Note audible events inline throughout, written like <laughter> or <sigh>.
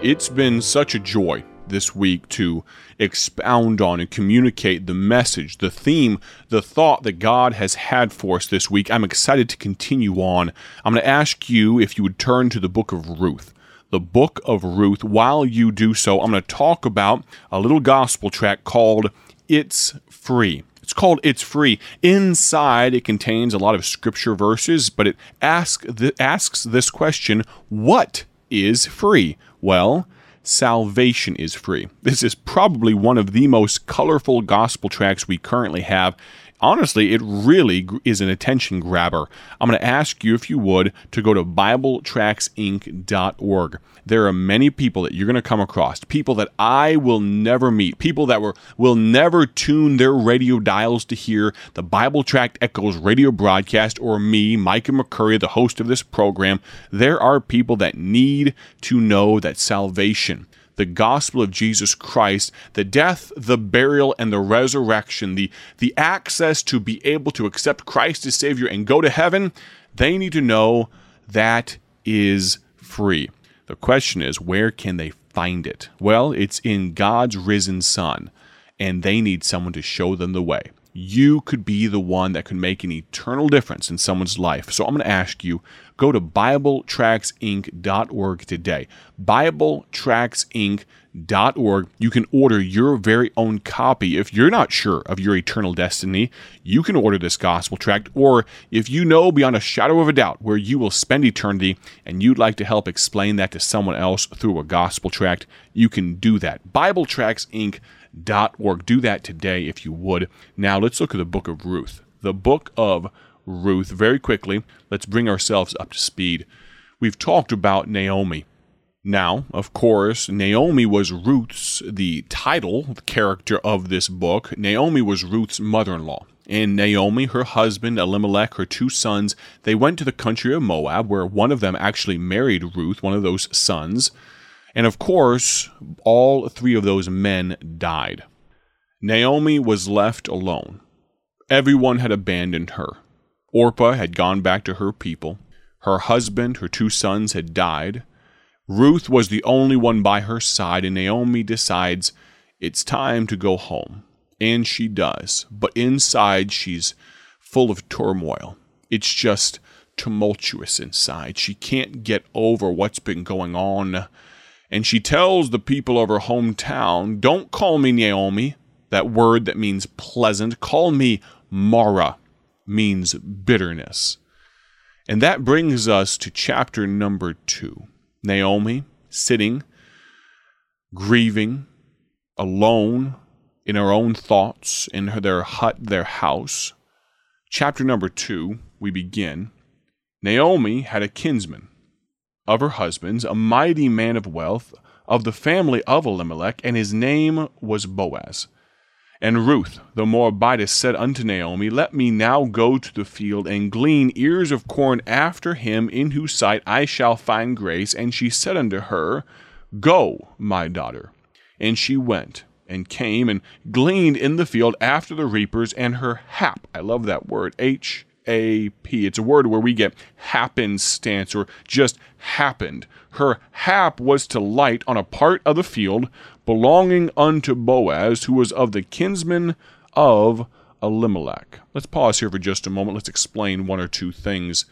It's been such a joy this week to expound on and communicate the message, the theme, the thought that God has had for us this week. I'm excited to continue on. I'm going to ask you if you would turn to the book of Ruth. The book of Ruth. While you do so, I'm going to talk about a little gospel tract called It's Free. It's called It's Free. Inside, it contains a lot of scripture verses, but it ask th- asks this question What is free? Well, salvation is free. This is probably one of the most colorful gospel tracts we currently have. Honestly, it really is an attention grabber. I'm going to ask you, if you would, to go to BibleTractsInc.org there are many people that you're going to come across, people that I will never meet, people that were, will never tune their radio dials to hear the Bible Tract Echoes radio broadcast or me, Micah McCurry, the host of this program. There are people that need to know that salvation the gospel of Jesus Christ, the death, the burial, and the resurrection, the, the access to be able to accept Christ as Savior and go to heaven, they need to know that is free. The question is, where can they find it? Well, it's in God's risen Son, and they need someone to show them the way. You could be the one that could make an eternal difference in someone's life. So I'm going to ask you go to BibleTractsInc.org today. BibleTractsInc.org org, you can order your very own copy. If you're not sure of your eternal destiny, you can order this gospel tract. Or if you know beyond a shadow of a doubt where you will spend eternity and you'd like to help explain that to someone else through a gospel tract, you can do that. BibleTractsInc.org. Do that today if you would. Now let's look at the book of Ruth. The book of Ruth, very quickly, let's bring ourselves up to speed. We've talked about Naomi now, of course, Naomi was Ruth's, the title, the character of this book. Naomi was Ruth's mother in law. And Naomi, her husband, Elimelech, her two sons, they went to the country of Moab, where one of them actually married Ruth, one of those sons. And of course, all three of those men died. Naomi was left alone. Everyone had abandoned her. Orpah had gone back to her people. Her husband, her two sons had died. Ruth was the only one by her side, and Naomi decides it's time to go home. And she does. But inside, she's full of turmoil. It's just tumultuous inside. She can't get over what's been going on. And she tells the people of her hometown, Don't call me Naomi, that word that means pleasant. Call me Mara, means bitterness. And that brings us to chapter number two. Naomi sitting, grieving, alone in her own thoughts in her, their hut, their house. Chapter number two, we begin. Naomi had a kinsman of her husband's, a mighty man of wealth, of the family of Elimelech, and his name was Boaz. And Ruth the Moabitess said unto Naomi, Let me now go to the field and glean ears of corn after him in whose sight I shall find grace. And she said unto her, Go, my daughter. And she went and came and gleaned in the field after the reapers, and her hap, I love that word, H A P. It's a word where we get happenstance or just happened. Her hap was to light on a part of the field belonging unto Boaz, who was of the kinsmen of Elimelech. Let's pause here for just a moment. Let's explain one or two things.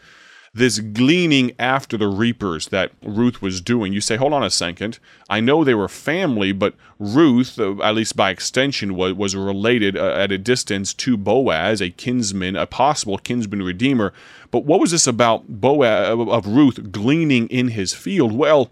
This gleaning after the reapers that Ruth was doing, you say, hold on a second. I know they were family, but Ruth, uh, at least by extension, was, was related uh, at a distance to Boaz, a kinsman, a possible kinsman redeemer. But what was this about Boaz, of Ruth gleaning in his field? Well,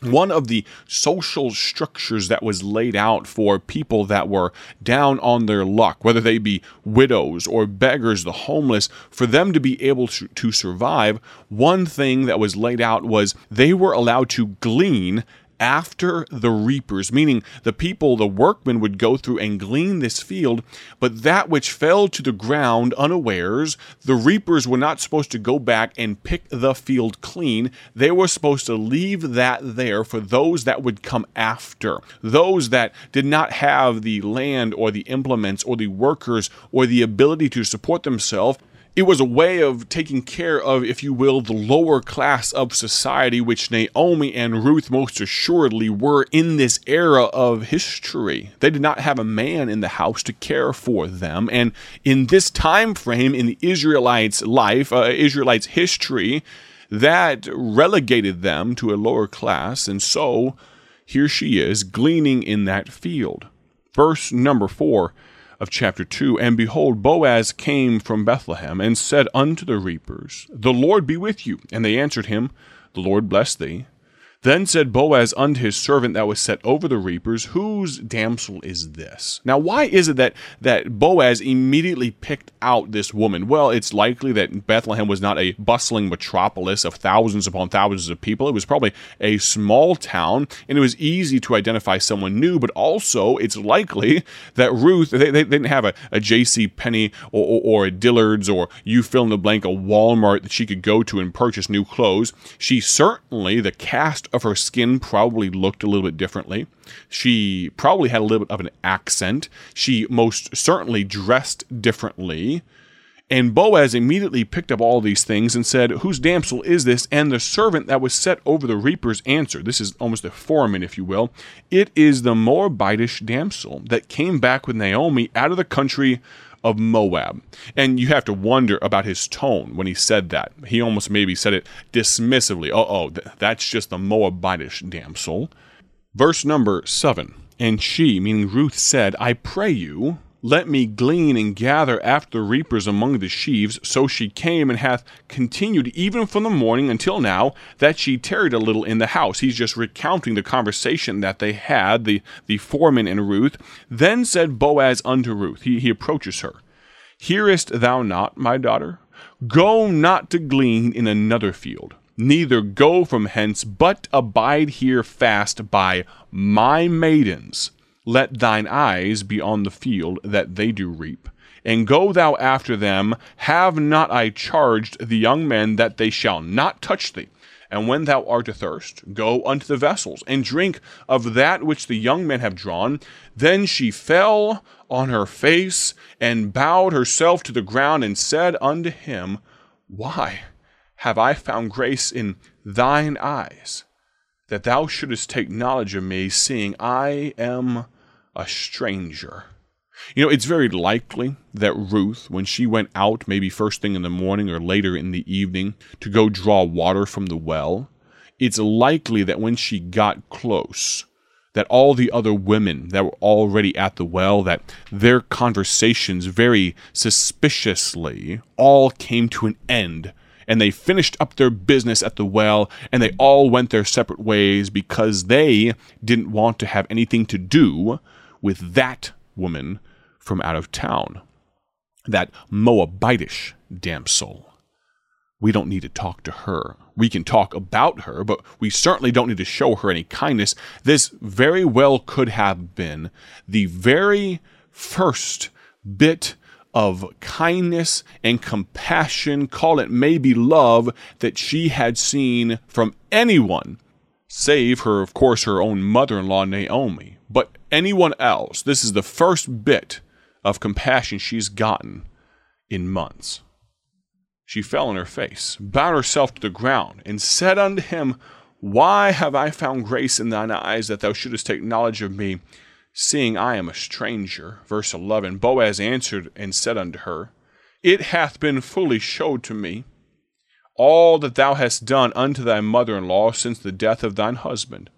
one of the social structures that was laid out for people that were down on their luck, whether they be widows or beggars, the homeless, for them to be able to, to survive, one thing that was laid out was they were allowed to glean after the reapers, meaning the people, the workmen would go through and glean this field, but that which fell to the ground unawares, the reapers were not supposed to go back and pick the field clean. They were supposed to leave that there for those that would come after, those that did not have the land or the implements or the workers or the ability to support themselves It was a way of taking care of, if you will, the lower class of society, which Naomi and Ruth most assuredly were in this era of history. They did not have a man in the house to care for them. And in this time frame in the Israelites' life, uh, Israelites' history, that relegated them to a lower class. And so here she is gleaning in that field. Verse number four of chapter 2 And behold, Boaz came from Bethlehem and said unto the reapers, The Lord be with you. And they answered him, The Lord bless thee. Then said Boaz unto his servant that was set over the reapers, Whose damsel is this? Now, why is it that, that Boaz immediately picked out this woman? Well, it's likely that Bethlehem was not a bustling metropolis of thousands upon thousands of people. It was probably a small town, and it was easy to identify someone new, but also it's likely that Ruth, they, they didn't have a, a J.C. Penney or, or, or a Dillard's or you fill in the blank, a Walmart that she could go to and purchase new clothes. She certainly, the cast of her skin probably looked a little bit differently. She probably had a little bit of an accent. She most certainly dressed differently. And Boaz immediately picked up all these things and said, Whose damsel is this? And the servant that was set over the reapers answered, This is almost a foreman, if you will. It is the Moabitish damsel that came back with Naomi out of the country of Moab. And you have to wonder about his tone when he said that. He almost maybe said it dismissively. Oh, oh, that's just the Moabitish damsel. Verse number seven. And she, meaning Ruth, said, I pray you, let me glean and gather after the reapers among the sheaves. So she came and hath continued even from the morning until now, that she tarried a little in the house. He's just recounting the conversation that they had, the, the foreman and Ruth. Then said Boaz unto Ruth, he, he approaches her, Hearest thou not, my daughter? Go not to glean in another field, neither go from hence, but abide here fast by my maidens let thine eyes be on the field that they do reap. And go thou after them. Have not I charged the young men that they shall not touch thee? And when thou art athirst, go unto the vessels, and drink of that which the young men have drawn. Then she fell on her face, and bowed herself to the ground, and said unto him, Why have I found grace in thine eyes, that thou shouldest take knowledge of me, seeing I am a stranger. You know, it's very likely that Ruth, when she went out, maybe first thing in the morning or later in the evening, to go draw water from the well, it's likely that when she got close, that all the other women that were already at the well, that their conversations very suspiciously all came to an end and they finished up their business at the well and they all went their separate ways because they didn't want to have anything to do with that woman from out of town, that Moabitish damsel. We don't need to talk to her. We can talk about her, but we certainly don't need to show her any kindness. This very well could have been the very first bit of kindness and compassion, call it maybe love, that she had seen from anyone, save her, of course, her own mother in law, Naomi. But anyone else, this is the first bit of compassion she's gotten in months. She fell on her face, bowed herself to the ground, and said unto him, Why have I found grace in thine eyes that thou shouldest take knowledge of me, seeing I am a stranger? Verse 11 Boaz answered and said unto her, It hath been fully showed to me all that thou hast done unto thy mother in law since the death of thine husband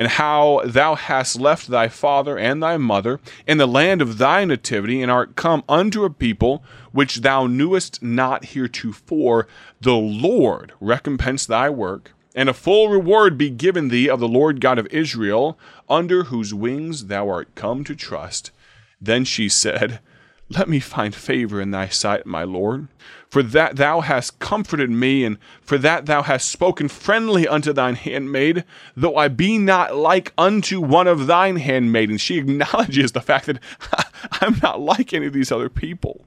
and how thou hast left thy father and thy mother in the land of thy nativity, and art come unto a people which thou knewest not heretofore. The Lord recompense thy work, and a full reward be given thee of the Lord God of Israel, under whose wings thou art come to trust. Then she said, Let me find favor in thy sight, my Lord for that thou hast comforted me, and for that thou hast spoken friendly unto thine handmaid, though I be not like unto one of thine handmaidens. She acknowledges the fact that <laughs> I'm not like any of these other people.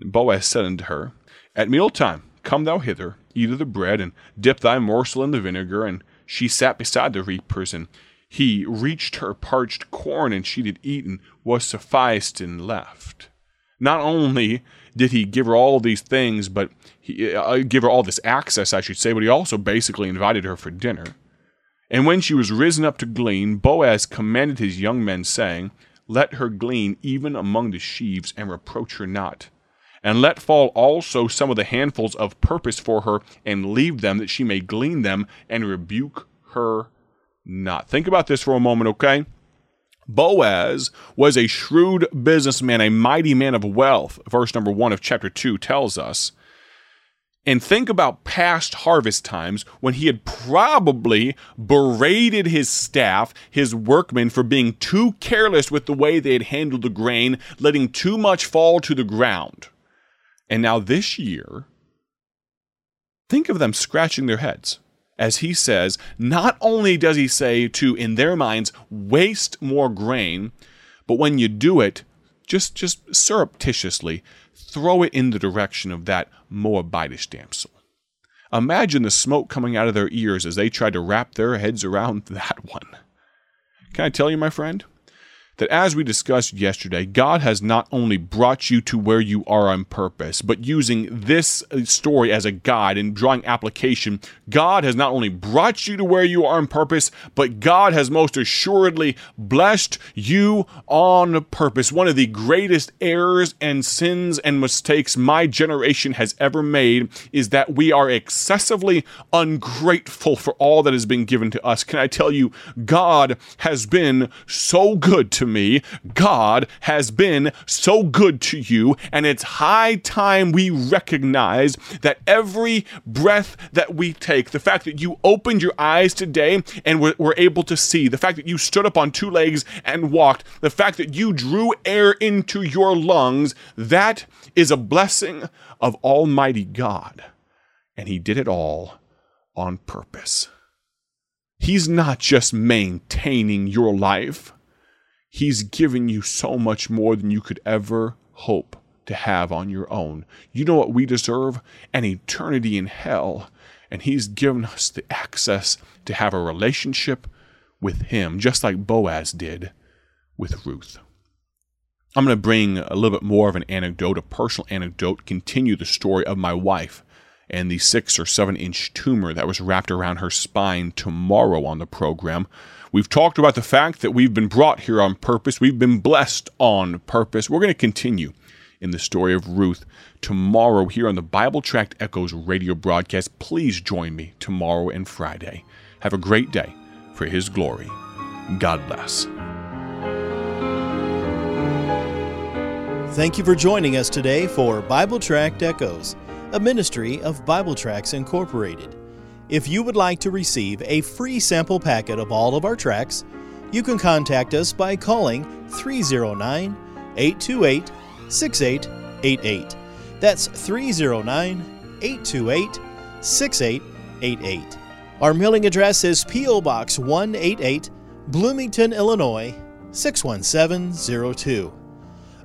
And Boaz said unto her, At mealtime come thou hither, eat of the bread, and dip thy morsel in the vinegar. And she sat beside the reapers, and he reached her parched corn, and she did eat, and was sufficed and left. Not only did he give her all these things, but he uh, give her all this access, I should say, but he also basically invited her for dinner. And when she was risen up to glean, Boaz commanded his young men, saying, Let her glean even among the sheaves, and reproach her not. And let fall also some of the handfuls of purpose for her, and leave them, that she may glean them, and rebuke her not. Think about this for a moment, okay? Boaz was a shrewd businessman, a mighty man of wealth, verse number one of chapter two tells us. And think about past harvest times when he had probably berated his staff, his workmen, for being too careless with the way they had handled the grain, letting too much fall to the ground. And now this year, think of them scratching their heads as he says, not only does he say to, in their minds, waste more grain, but when you do it, just just surreptitiously throw it in the direction of that Moabitish damsel. Imagine the smoke coming out of their ears as they tried to wrap their heads around <laughs> that one. Can I tell you, my friend? That as we discussed yesterday, God has not only brought you to where you are on purpose, but using this uh, story as a guide and drawing application, God has not only brought you to where you are on purpose, but God has most assuredly blessed you on purpose. One of the greatest errors and sins and mistakes my generation has ever made is that we are excessively ungrateful for all that has been given to us. Can I tell you, God has been so good to me. God has been so good to you, and it's high time we recognize that every breath that we take, the fact that you opened your eyes today and were, were able to see, the fact that you stood up on two legs and walked, the fact that you drew air into your lungs, that is a blessing of Almighty God. And He did it all on purpose. He's not just maintaining your life. He's given you so much more than you could ever hope to have on your own. You know what we deserve? An eternity in hell. And He's given us the access to have a relationship with Him, just like Boaz did with Ruth. I'm going to bring a little bit more of an anecdote, a personal anecdote, continue the story of my wife and the six or seven inch tumor that was wrapped around her spine tomorrow on the program. We've talked about the fact that we've been brought here on purpose, we've been blessed on purpose. We're going to continue in the story of Ruth tomorrow here on the Bible Tract Echoes radio broadcast. Please join me tomorrow and Friday. Have a great day for His glory. God bless. Thank you for joining us today for Bible Tract Echoes, a ministry of Bible Tracts Incorporated. If you would like to receive a free sample packet of all of our tracts, you can contact us by calling 309 828 6888. That's 309 828 6888. Our mailing address is P.O. Box 188, Bloomington, Illinois 61702.